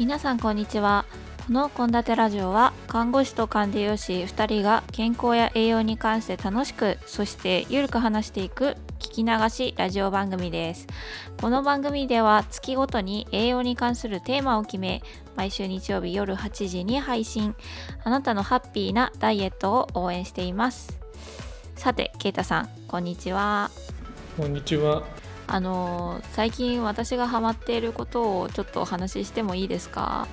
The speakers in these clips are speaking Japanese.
皆さんこんにちは。この献立ラジオは看護師と管理栄養士2人が健康や栄養に関して楽しくそしてゆるく話していく聞き流しラジオ番組です。この番組では月ごとに栄養に関するテーマを決め毎週日曜日夜8時に配信。あなたのハッピーなダイエットを応援しています。さてケイタさんこんにちは。こんにちは。あの最近私がハマっていることをちょっとお話ししてもいいですか？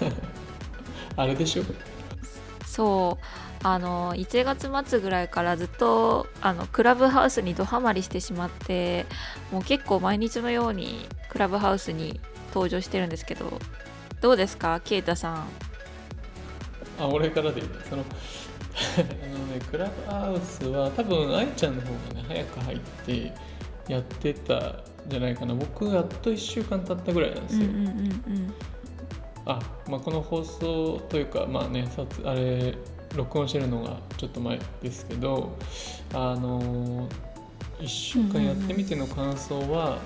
あれでしょ。そう。あの1月末ぐらいからずっとあのクラブハウスにドハマりしてしまってもう結構毎日のようにクラブハウスに登場してるんですけどどうですか？ケイタさん。あ俺からでいいその あのねクラブハウスは多分愛ちゃんの方がね早く入ってやってたんじゃないかな。僕やっと1週間経ったぐらいなんですよ、うんうんうんうん。あ、まあ、この放送というかまあね撮あれ録音してるのがちょっと前ですけどあの1週間やってみての感想は、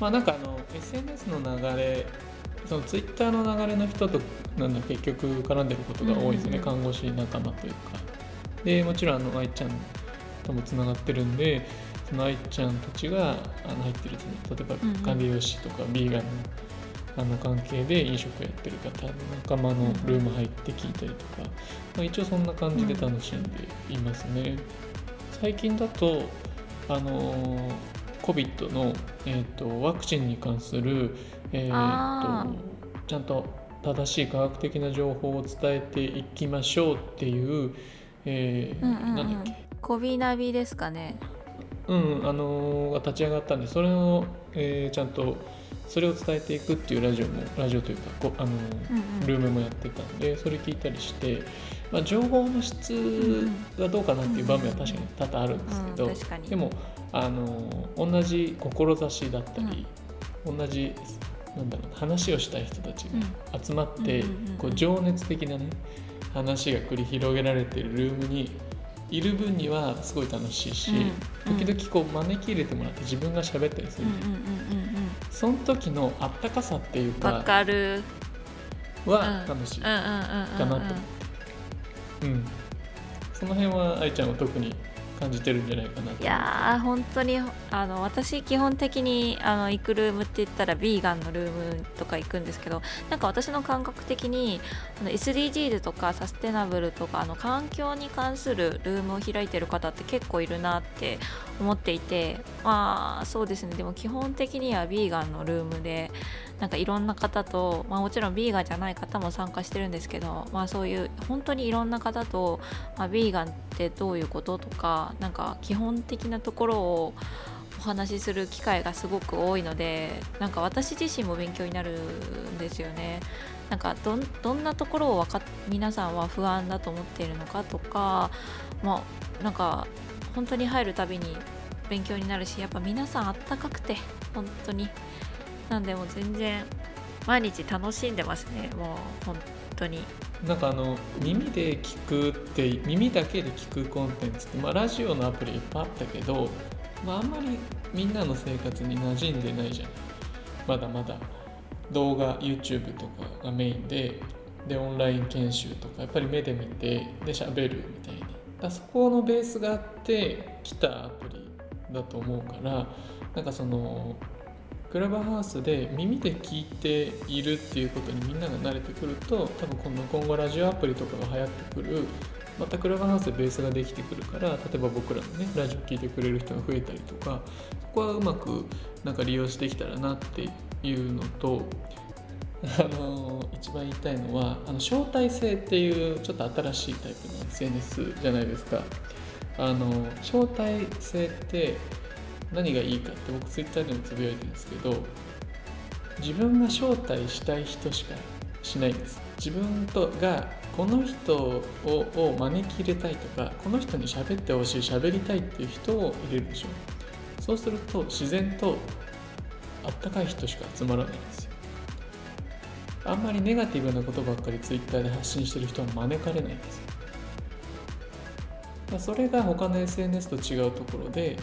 まあなんかあの SNS の流れそのツイッターの流れの人となんだ結局絡んでることが多いですね、看護師仲間というか。でもちろんあの愛ちゃんともつながってるんでその愛ちゃんたちがあの入ってる例えば管理栄養士とかビーガンのあの関係で飲食やってる方の仲間のルーム入って聞いたりとか、まあ、一応そんな感じで楽しんでいますね。最近だとあの COVID の、えー、とワクチンに関する、えーあとちゃんと正しい科学的な情報を伝えていきましょうっていう、えーうんうんうん。なんだっけ？コビナビですかねうん、あのーが立ち上がったんでそれを、えーちゃんとそれを伝えていくっていうラジオもラジオというかこあのーうんうん。ルームもやってたんでそれ聞いたりして、まあ、情報の質がどうかなっていう場面は確かに多々あるんですけど、うん確かに。でもあのー同じ志だったり、同じなんだろうな話をしたい人たちが集まって、うんうんうんうん。こう情熱的なね話が繰り広げられているルームにいる分にはすごい楽しいし、うん時々こう招き入れてもらって自分が喋ったりする、うんうん。うんうんうんその時のあったかさっていううんわかかる。は楽しいうんうんうんうんうん。かなと。思って、うん、その辺は愛ちゃんは特に感じてるんじゃないかないやー本当にあの私基本的にあの行くルームって言ったらビーガンのルームとか行くんですけどなんか私の感覚的にあの SDGs とかサステナブルとかあの環境に関するルームを開いてる方って結構いるなって思っていてまあそうですねでも基本的にはビーガンのルームでなんかいろんな方と、まあ、もちろんビーガンじゃない方も参加してるんですけど、まあ、そういう本当にいろんな方と、まあ、ビーガンってどういうこととかなんか基本的なところをお話しする機会がすごく多いのでなんか私自身も勉強になるんですよね。なんかどんなところを皆さんは不安だと思っているのかとか、まあ、なんか本当に入るたびに勉強になるしやっぱ皆さんあったかくて本当に。なんでも全然毎日楽しんでますね。もう本当に。なんかあの耳で聞くって耳だけで聞くコンテンツって、まあ、ラジオのアプリいっぱいあったけど、まあ、んまりみんなの生活に馴染んでないじゃん。まだまだ。動画 YouTube とかがメインででオンライン研修とかやっぱり目で見てで喋るみたいに。だそこのベースがあって来たアプリだと思うからなんかそのクラブハウスで耳で聞いているっていうことにみんなが慣れてくると多分今後今後ラジオアプリとかが流行ってくるまたクラブハウスでベースができてくるから例えば僕らのねラジオ聞いてくれる人が増えたりとかそこはうまくなんか利用してきたらなっていうのとあの一番言いたいのはあの招待制っていうちょっと新しいタイプの SNS じゃないですか。あの招待制って何がいいかって僕ツイッターでもつぶやいてるんですけど自分が招待したい人しかしないんです。自分とがこの人をを招き入れたいとかこの人に喋ってほしい喋りたいっていう人を入れるでしょ。うそうすると自然とあったかい人しか集まらないんですよ。あんまりネガティブなことばっかりツイッターで発信してる人は招かれないんです。よそれが他の SNS と違うところで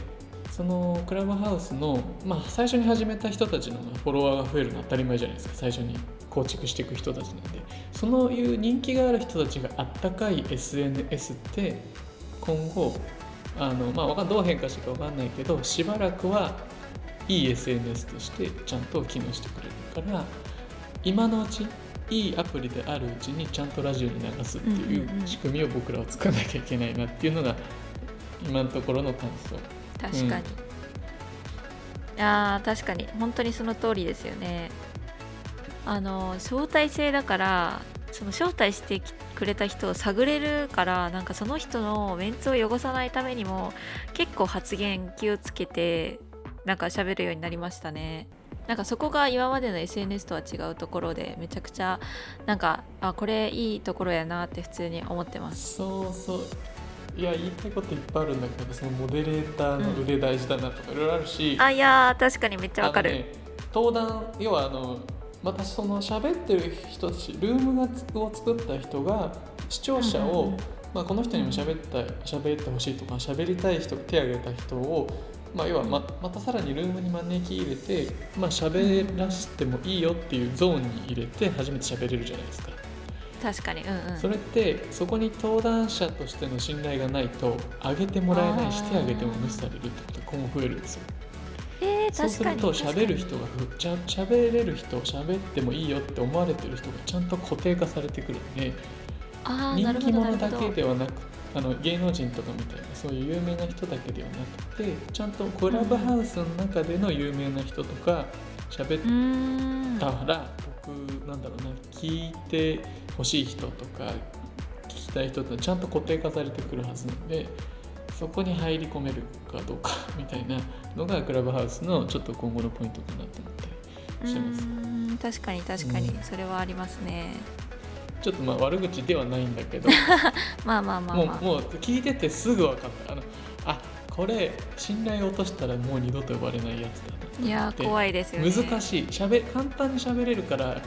そのクラブハウスの、まあ、最初に始めた人たちのフォロワーが増えるのは当たり前じゃないですか。最初に構築していく人たちなんで。そのいう人気がある人たちがあったかい SNS って今後あの、まあ、どう変化していくか分かんないけどしばらくはいい SNS としてちゃんと機能してくれるから今のうちいいアプリであるうちにちゃんとラジオに流すっていうんうんううん。仕組みを僕らは作らなきゃいけないなっていうのが今のところの感想。確かに、あー確かに。本当にその通りですよね。あの招待制だからその招待してきくれた人を探れるからなんかその人のメンツを汚さないためにも結構発言気をつけてなんか喋るようになりましたねなんかそこが今までの SNS とは違うところでめちゃくちゃなんかあこれいいところやなって普通に思ってます。そうそう。いや言いたいこといっぱいあるんだけどそのモデレーターの腕大事だなとかいろいろあるし、あいやー確かにめっちゃわかる、ね登壇要はあのまたその喋ってる人たちルームがつを作った人が視聴者を、うんうんうん。まあ、この人にも喋った喋ってほしいとか喋りたい人手挙げた人を、まあ、要はままたさらにルームに招き入れて、まあ喋らせてもいいよっていうゾーンに入れて初めて喋れるじゃないですか。確かにうんうんそれってそこに登壇者としての信頼がないと上げてもらえないしあー手挙げても無視されるってことが今後増えるんですよ。えー、そうすると喋る人がふちゃ喋れる人喋ってもいいよって思われてる人がちゃんと固定化されてくるんで人気者だけではなくあの芸能人とかみたいなそういう有名な人だけではなくてちゃんとクラブハウスの中での有名な人とか喋ったら僕なんだろうな聞いてほしい人とか聞きたい人ってちゃんと固定化されてくるはずなんでそこに入り込めるかどうかみたいなのがクラブハウスのちょっと今後のポイントかなと思ったりしてます。確かに確かに、うん。それはありますねちょっとまあ悪口ではないんだけど。まあまあまあまあ。もうもう聞いててすぐ分かったあのあこれ信頼を落としたらもう二度と呼ばれないやつだな。いやー怖いですよね。難しい。しゃべ簡単に喋れるから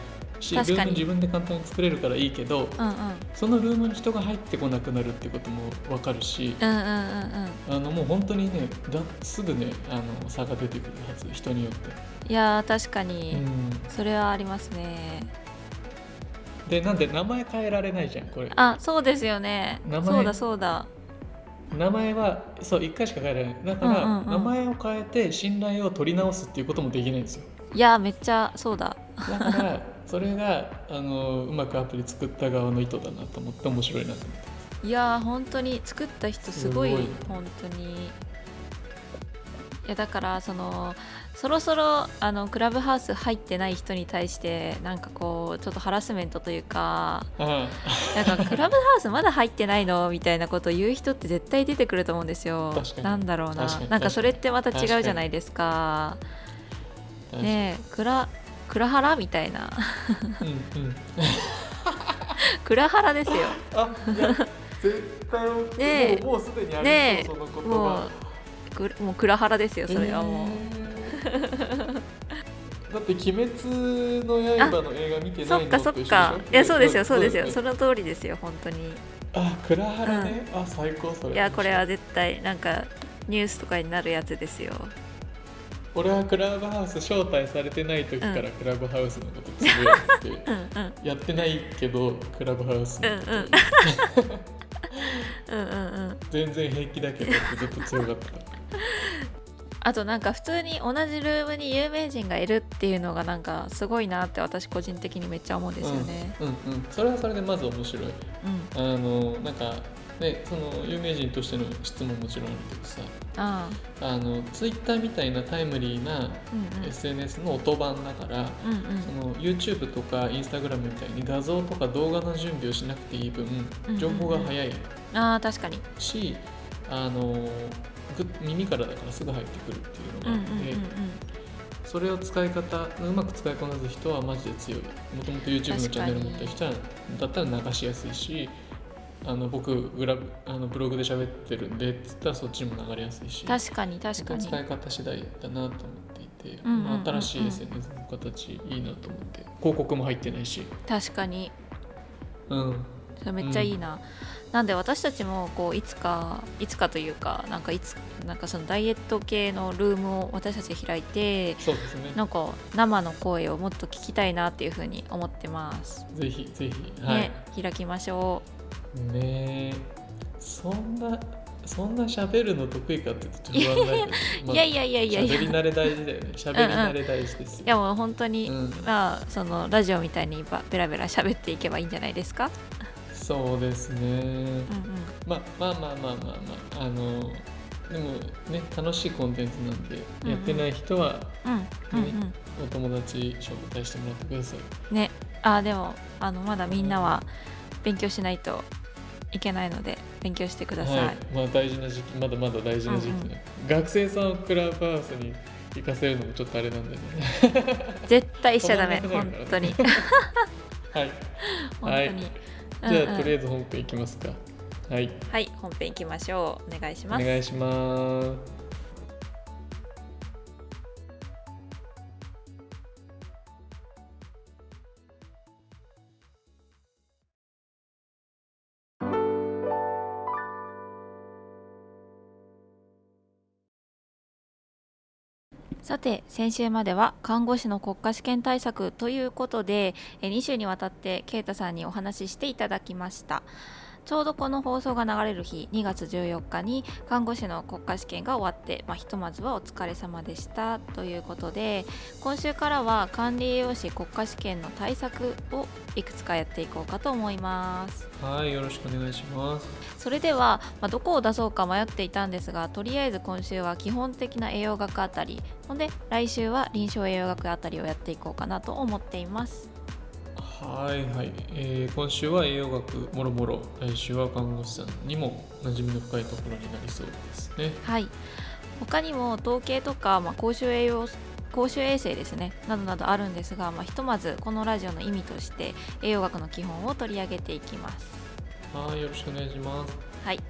しル確かに。ーム自分で簡単に作れるからいいけどうんうん。そのルームに人が入ってこなくなるってことも分かるしうんうんうんうん。あのもう本当にねだすぐねあの差が出てくるはず。人によって。いやー確かに、うん。それはありますねでなんで名前変えられないじゃんこれ。あそうですよね。名前。そうだそうだ。名前はそう1回しか変えられない。だから、うんうんうん。名前を変えて信頼を取り直すっていうこともできないんですよ。いやーめっちゃそうだ。だからそれがあのうまくアプリ作った側の意図だなと思って面白いなと思って。いやー本当に作った人すごいすごい。本当に。いやだからそのそろそろあのクラブハウス入ってない人に対してなんかこうちょっとハラスメントというかあなんかクラブハウスまだ入ってないのみたいなことを言う人って絶対出てくると思うんですよ。なんだろうな。なんかそれってまた違うじゃないですか。あねえクラクラハラみたいな。うんうん。クラハラですよ。絶対ねえ。もうもうすでにありそう、その言も葉うくもうクラハラですよそれはもう、えー だって「鬼滅の刃」の映画見てないのそっかそっか。いやそうですよそうですよ。ねその通りですよ本当に。あクラハラね、あ最高それ。いやこれは絶対なんかニュースとかになるやつですよ。俺はクラブハウス招待されてない時からクラブハウスのことつぶやいて やってないけどクラブハウスのこと、うんうん。うんうんうん。全然平気だけどってずっと強がってたあとなんか普通に同じルームに有名人がいるっていうのがなんかすごいなって私個人的にめっちゃ思うんですよね。うんうんうん、それはそれでまず面白い。うん、あのなんかねその有名人としての質問もちろんあるけどさ。ああ。のツイッターみたいなタイムリーな SNS の音版だから、うんうん。その YouTube とか Instagram みたいに画像とか動画の準備をしなくていい分うん情報が早いああ確かに。し、あのぐ耳からだからすぐ入ってくるっていううんうんのがあって、うんそれを使い方うまく使いこなす人はマジで強い。もともと YouTube のチャンネル持ってる人はだったら流しやすいしあの僕グラブあのブログで喋ってるんでっつったらそっちにも流れやすいし。うん、確かに確かに。使い方次第だなと思っていて、うんうんうんうん。まあ新しい SNS の形いいなと思って。広告も入ってないし、確かに。うん、それめっちゃいいな、なんで私たちもこういつかいつかというかなんかいつなんかそのダイエット系のルームを私たちで開いてそうですね。なんか生の声をもっと聞きたいなっていうふうに思ってます、ぜひぜひ。はい。ね開きましょねえ。そんなそんな喋るの得意かって言うと不安だけど。いやいやいやいやいや。喋り慣れ大事だよね。喋り慣れ大事ですよ、いやもう本当に、うん。まあそのラジオみたいにばベラベラ喋っていけばいいんじゃないですか、そうですね、うんうん、まあまあまあまあまあまああのでもね楽しいコンテンツなんで、うんうん。やってない人はうんうんお友達招待してもらってください。うんね。あでもあのまだみんなは勉強しないといけないので勉強してください、はい、まあ大事な時期まだまだ大事な時期ね、うんうん。学生さんをクラブハウスに行かせるのもちょっとあれなんでね。絶対しちゃダメ 本当に。はい。本当に、はい。うんじゃあ、うんとりあえず本編いきますか。はい。はい本編いきましょう。お願いします。お願いしますさて先週までは看護師の国家試験対策ということで2週にわたって啓太さんにお話ししていただきました。ちょうどこの放送が流れる日2月14日に看護師の国家試験が終わって、まあ、ひとまずはお疲れ様でしたということで今週からは管理栄養士国家試験の対策をいくつかやっていこうかと思います。はいよろしくお願いします。それでは、まあ、どこを出そうか迷っていたんですがとりあえず今週は基本的な栄養学あたりほんで来週は臨床栄養学あたりをやっていこうかなと思っていますはいはい、えー今週は栄養学もろもろ。来週は看護師さんにも馴染みの深いところになりそうですね。はい。他にも統計とか、まあ、公衆栄養公衆衛生ですね。などなどあるんですが、まあ、ひとまずこのラジオの意味として栄養学の基本を取り上げていきます。はいよろしくお願いします。はい。じ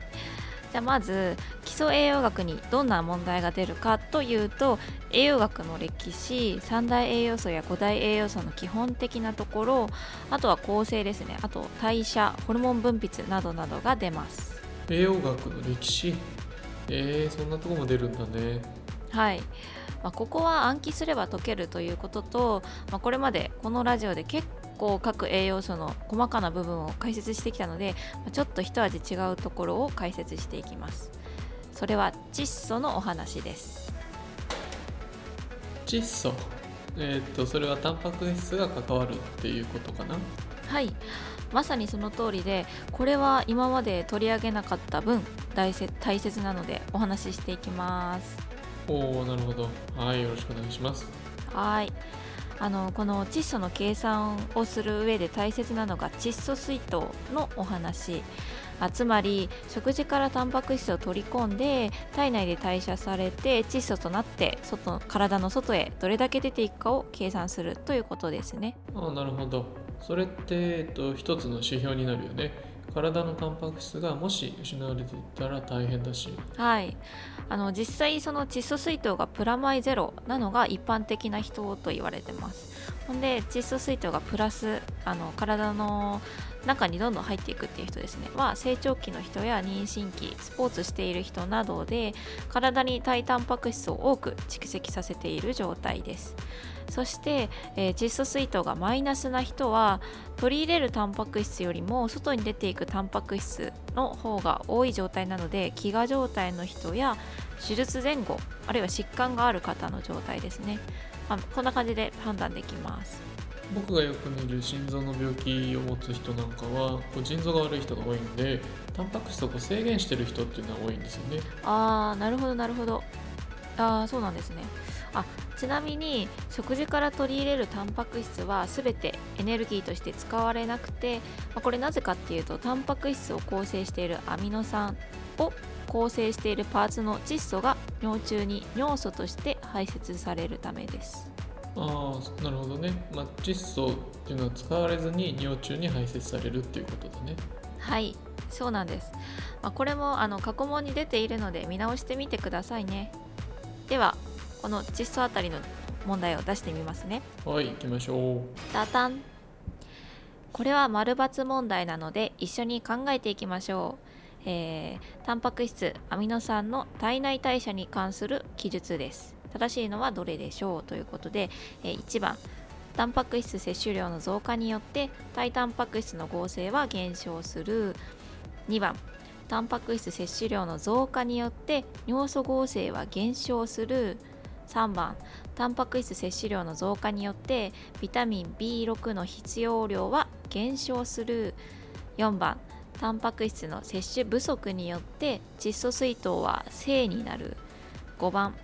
ゃあまず基礎栄養学にどんな問題が出るかというと栄養学の歴史三大栄養素や五大栄養素の基本的なところあとは構成ですね。あと代謝ホルモン分泌などなどが出ます。栄養学の歴史？えー、そんなとこも出るんだね。はい、まあ、ここは暗記すれば解けるということと、まあ、これまでこのラジオで結構各栄養素の細かな部分を解説してきたのでまあちょっと一味違うところを解説していきますそれは窒素のお話です。窒素。えーっとそれはタンパク質が関わるっていうことかな？はい。まさにその通りでこれは今まで取り上げなかった分大切大切なのでお話ししていきます。おおなるほど。はいよろしくお願いします。はい。あのこの窒素の計算をする上で大切なのが窒素水筒のお話あつまり食事からタンパク質を取り込んで体内で代謝されて窒素となって外体の外へどれだけ出ていくかを計算するということですね。ああなるほど。それって、えっと、一つの指標になるよね。体のタンパク質がもし失われていたら大変だし。はい。あの実際その窒素水筒がプラマイゼロなのが一般的な人と言われてます。ほんで窒素水筒がプラスあの体の中にどんどん入っていくっていう人ですね。は成長期の人や妊娠期スポーツしている人などで体に体タンパク質を多く蓄積させている状態です。そして、えー窒素水筒がマイナスな人は取り入れるタンパク質よりも外に出ていくタンパク質の方が多い状態なので飢餓状態の人や手術前後あるいは疾患がある方の状態ですね、まあ、こんな感じで判断できます。僕がよく見る心臓の病気を持つ人なんかはこう腎臓が悪い人が多いんでタンパク質をこう制限してる人っていうのは多いんですよね。あーなるほどなるほど。あーそうなんですね。あちなみに食事から取り入れるタンパク質は全てエネルギーとして使われなくて、まあこれなぜかっていうとタンパク質を構成しているアミノ酸を構成しているパーツの窒素が尿中に尿素として排泄されるためです。ああなるほどね、まあ、窒素っていうのは使われずに尿中に排泄されるっていうことだね。はいそうなんです、まあ、これもあの過去問に出ているので見直してみてくださいね。ではこの窒素あたりの問題を出してみますね。はい行きましょう。ダタン。これは丸×問題なので一緒に考えていきましょう、えー、タンパク質アミノ酸の体内代謝に関する記述です正しいのはどれでしょうということで、え、1番。タンパク質摂取量の増加によって体タンパク質の合成は減少する。2番。タンパク質摂取量の増加によって尿素合成は減少する。3番。タンパク質摂取量の増加によってビタミン B6 の必要量は減少する。4番。タンパク質の摂取不足によって窒素水筒は正になる。5番。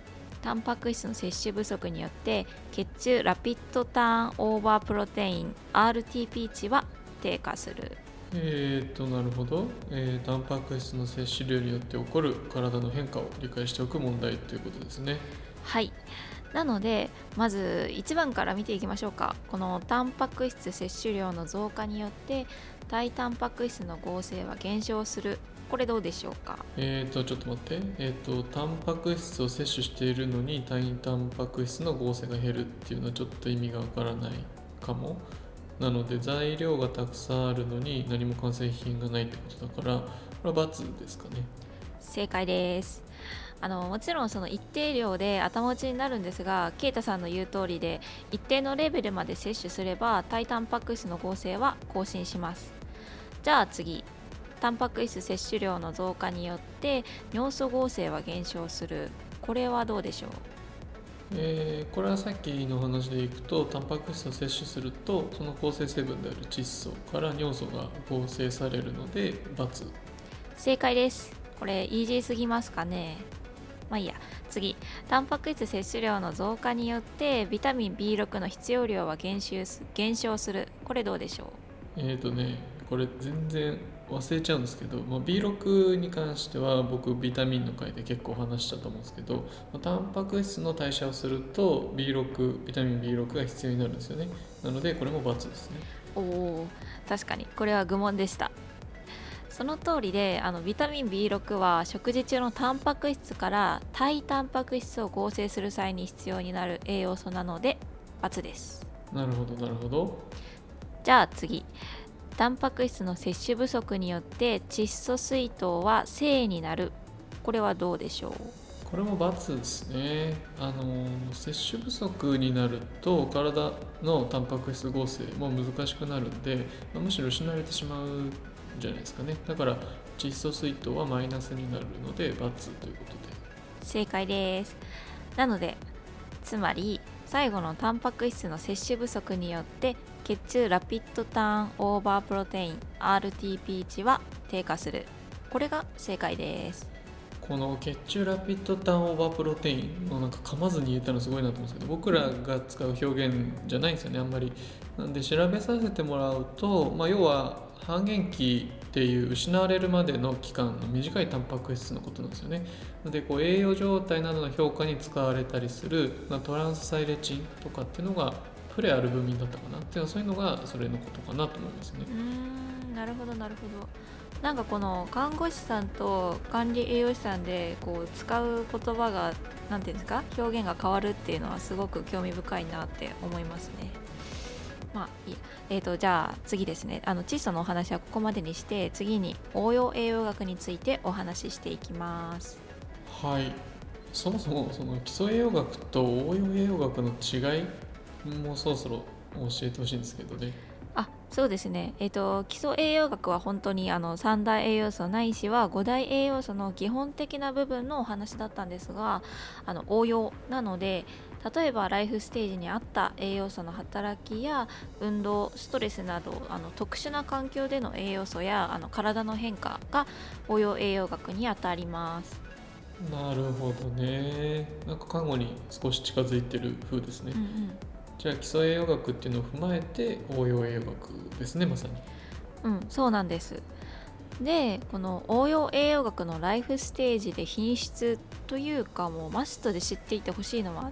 タンパク質の摂取不足によって血中ラピッドターンオーバープロテイン RTP 値は低下する。えー、となるほど、えー、タンパク質の摂取量によって起こる体の変化を理解しておく問題ということですね。はい。なのでまず1番から見ていきましょうか。このタンパク質摂取量の増加によって体タンパク質の合成は減少するこれどうでしょうか？えーとちょっと待って。えっ、ー、とタンパク質を摂取しているのに体タンパク質の合成が減るっていうのはちょっと意味がわからないかも。なので材料がたくさんあるのに何も完成品がないってことだからこれは×ですかね。正解です。あのもちろんその一定量で頭打ちになるんですが啓太さんの言う通りで一定のレベルまで摂取すれば体タンパク質の合成は更新します。じゃあ次タンパク質摂取量の増加によって尿素合成は減少する。これはどうでしょう？えー、これはさっきの話でいくとタンパク質を摂取するとその構成成分である窒素から尿素が合成されるので×正解です。これイージーすぎますかね？まあいいや。次。タンパク質摂取量の増加によってビタミン B6 の必要量は減少す減少する。これどうでしょう？えっ、ー、とねこれ全然忘れちゃうんですけど、まあ、B6 に関しては僕ビタミンの回で結構話したと思うんですけど、まあ、タンパク質の代謝をすると B6 ビタミン B6 が必要になるんですよね。なのでこれも×ですね。おお確かに。これは愚問でした。その通りであのビタミン B6 は食事中のタンパク質から体タンパク質を合成する際に必要になる栄養素なので×です。なるほどなるほど。じゃあ次タンパク質の摂取不足によって窒素水筒は正になる。これはどうでしょう？これも×ですね。あの摂取不足になると体のタンパク質合成も難しくなるんで、まむしろ失われてしまうんじゃないですかね。だから窒素水筒はマイナスになるので×ということで。正解です。なのでつまり最後のタンパク質の摂取不足によって血中ラピッドターンオーバープロテイン RTP 値は低下する。これが正解です。この血中ラピッドターンオーバープロテインのなんか噛まずに言えたのすごいなと思うんですけど僕らが使う表現じゃないんですよねあんまり。なんで調べさせてもらうと、まあ、要は半減期っていう失われるまでの期間の短いタンパク質のことなんですよね。でこう栄養状態などの評価に使われたりする、まあ、トランスサイレチンとかっていうのがプレアルブミンだったかなっていうのはそういうのがそれのことかなと思いますね。うんなるほどなるほど。なんかこの看護師さんと管理栄養士さんでこう使う言葉が何て言うんですか？表現が変わるっていうのはすごく興味深いなって思いますね。まあいいえーと、じゃあ次ですね。あの窒素のお話はここまでにして次に応用栄養学についてお話ししていきます。はい。そもそもその基礎栄養学と応用栄養学の違いもうそろそろ教えてほしいんですけどね。あそうですね、えーと、基礎栄養学は本当にあの3大栄養素ないしは5大栄養素の基本的な部分のお話だったんですがあの応用なので例えばライフステージに合った栄養素の働きや運動ストレスなどあの特殊な環境での栄養素やあの体の変化が応用栄養学にあたります。なるほどね。なんか看護に少し近づいてる風ですね、うんうん。じゃあ基礎栄養学っていうのを踏まえて応用栄養学ですねまさに。うんそうなんですでこの応用栄養学のライフステージで品質というかもうマストで知っていてほしいのは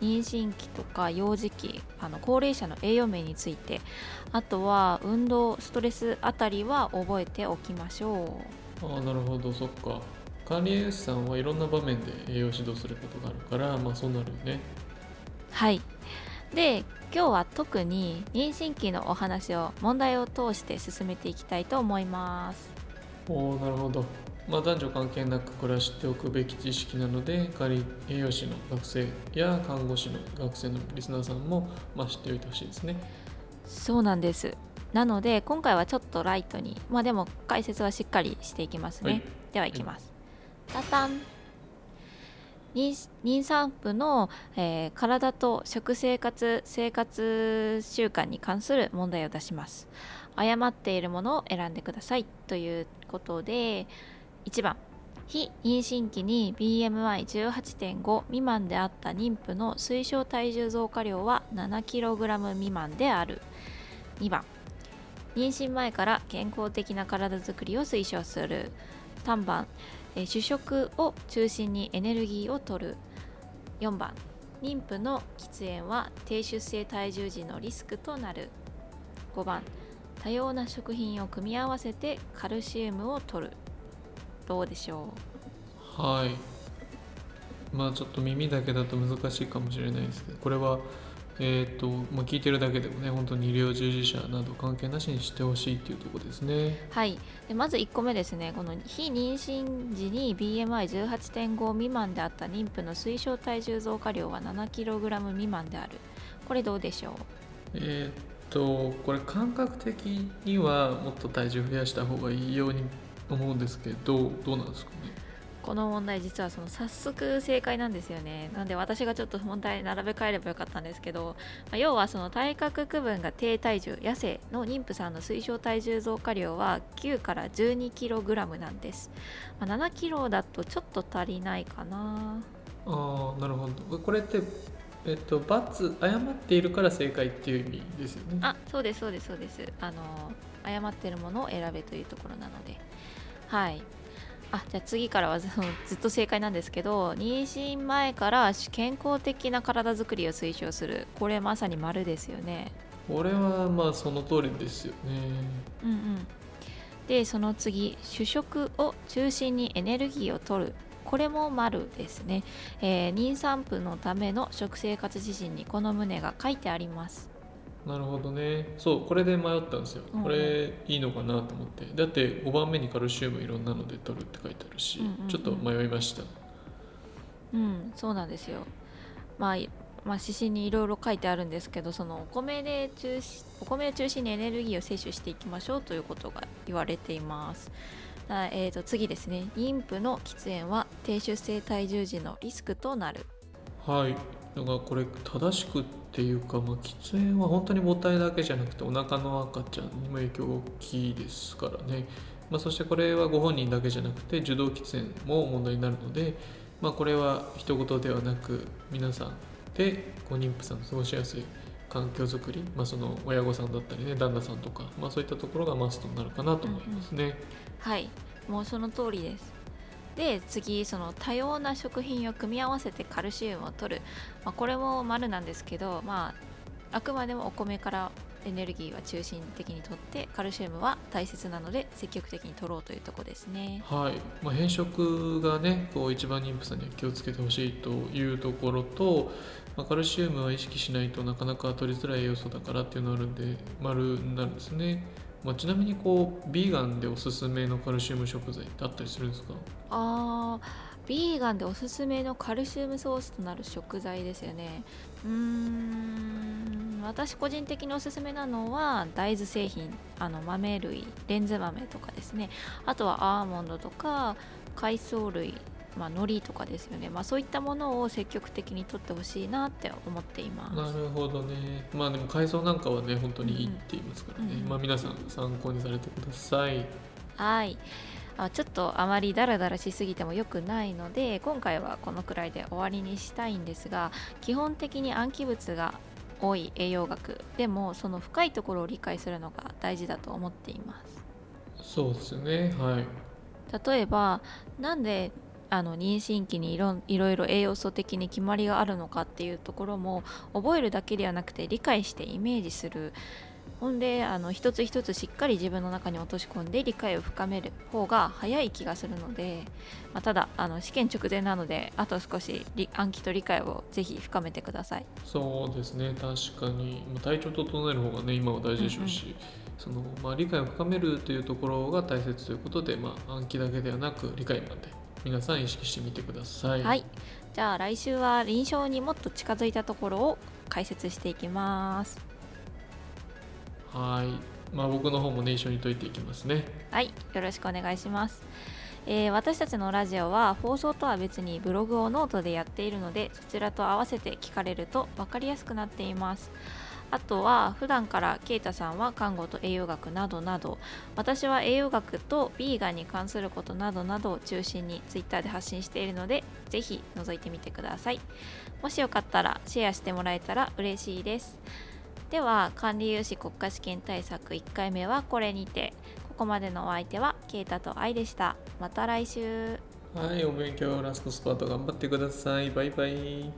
妊娠期とか幼児期あの高齢者の栄養面についてあとは運動ストレスあたりは覚えておきましょう。ああなるほど。そっか。管理栄養士さんはいろんな場面で栄養指導することがあるからまあそうなるよね。はいで今日は特に妊娠期のお話を問題を通して進めていきたいと思います。おおなるほど。まあ、男女関係なくこれは知っておくべき知識なので仮栄養士の学生や看護師の学生のリスナーさんも、まあ、知っておいてほしいですね。そうなんです。なので今回はちょっとライトに。まあでも解説はしっかりしていきますね、はい、ではいきます、はい、タタン妊産婦の、えー、体と食生活生活習慣に関する問題を出します。誤っているものを選んでくださいということで1番非妊娠期に BMI18.5 未満であった妊婦の推奨体重増加量は 7kg 未満である。2番妊娠前から健康的な体づくりを推奨する。3番え主食を中心にエネルギーを摂る。4番。妊婦の喫煙は低出生体重時のリスクとなる。5番。多様な食品を組み合わせてカルシウムを摂る。どうでしょう？はい。まあちょっと耳だけだと難しいかもしれないですけどこれはえーとまあ、聞いてるだけでもね本当に医療従事者など関係なしにしてほしいっていうところですね。はい。でまず1個目ですね。この非妊娠時に BMI18.5 未満であった妊婦の推奨体重増加量は 7kg 未満である。これどうでしょう？えっ、とこれ感覚的にはもっと体重増やした方がいいように思うんですけどどうなんですかね？この問題実はその早速正解なんですよねなんで私がちょっと問題並べ替えればよかったんですけど、まあ、要はその体格区分が低体重野生の妊婦さんの推奨体重増加量は9から 12kg なんです、まあ、7kg だとちょっと足りないかなあなるほどこれってえっと、×誤っているから正解っていう意味ですよね。あそうですそうですそうです。あの誤っているものを選べというところなので。はい。あじゃあ次からはずっと正解なんですけど妊娠前から健康的な体づくりを推奨する。これまさに丸ですよね。これはまあその通りですよね。うんうん。でその次主食を中心にエネルギーを取る。これも丸ですね、えー、妊産婦のための食生活指針にこの旨が書いてありますなるほどね。そうこれで迷ったんですよ、うん、これいいのかなと思って。だって5番目にカルシウムいろんなので取るって書いてあるし、うんうんうん、ちょっと迷いました。うんそうなんですよ。まあまあ、指針にいろいろ書いてあるんですけどそのお米で中お米を中心にエネルギーを摂取していきましょうということが言われています。えー、と次ですね。妊婦の喫煙は低出生体重時のリスクとなる。はいだからこれ正しくっていうか、まあ、喫煙は本当に母体だけじゃなくてお腹の赤ちゃんにも影響大きいですからね、まあ、そしてこれはご本人だけじゃなくて受動喫煙も問題になるので、まあ、これは一言ではなく皆さんでご妊婦さん過ごしやすい環境づくり、まあ、その親御さんだったりね旦那さんとか、まあ、そういったところがマストになるかなと思いますね。うん、はい。もうその通りです。で次その多様な食品を組み合わせてカルシウムを取る、まあ、これも丸なんですけど、まあ、あくまでもお米からエネルギーは中心的にとってカルシウムは大切なので積極的に取ろうというとこですね。はい、まあ、変色がねこう一番妊婦さんには気をつけてほしいというところと、まあ、カルシウムは意識しないとなかなか取りづらい要素だからっていうのがあるんで丸になるんですね。まあ、ちなみにこうビーガンでおすすめのカルシウム食材ってあったりするんですか？あビーガンでおすすめのカルシウムソースとなる食材ですよね。うーん私個人的におすすめなのは大豆製品あの豆類レンズ豆とかですね。あとはアーモンドとか海藻類まあ、海苔とかですよね、まあ、そういったものを積極的に取ってほしいなって思っています。なるほどね。まあでも海藻なんかはね本当にいいって言いますからね、うんうん、まあ皆さん参考にされてください。はい。あちょっとあまりダラダラしすぎても良くないので今回はこのくらいで終わりにしたいんですが基本的に暗記物が多い栄養学でもその深いところを理解するのが大事だと思っています。そうですね。はい。例えばなんであの妊娠期にいろいろ栄養素的に決まりがあるのかっていうところも覚えるだけではなくて理解してイメージする。ほんであの一つ一つしっかり自分の中に落とし込んで理解を深める方が早い気がするので、まあ、ただあの試験直前なのであと少し暗記と理解をぜひ深めてください。そうですね。確かに。体調整える方がね今は大事でしょうし、うんうん、そのまあ、理解を深めるというところが大切ということで、まあ、暗記だけではなく理解まで皆さん意識してみてください。はいじゃあ来週は臨床にもっと近づいたところを解説していきます。はい。まあ僕の方もね一緒に解いていきますね。はい、よろしくお願いします。えー、私たちのラジオは放送とは別にブログをノートでやっているのでそちらと合わせて聞かれると分かりやすくなっていますあとは普段からケイタさんは看護と栄養学などなど私は栄養学とビーガンに関することなどなどを中心に Twitter で発信しているのでぜひ覗いてみてください。もしよかったらシェアしてもらえたら嬉しいです。では管理融資国家試験対策1回目はこれにてここまでのお相手はケイタとアイでした。また来週。はいお勉強ラストスパート頑張ってください。バイバイ。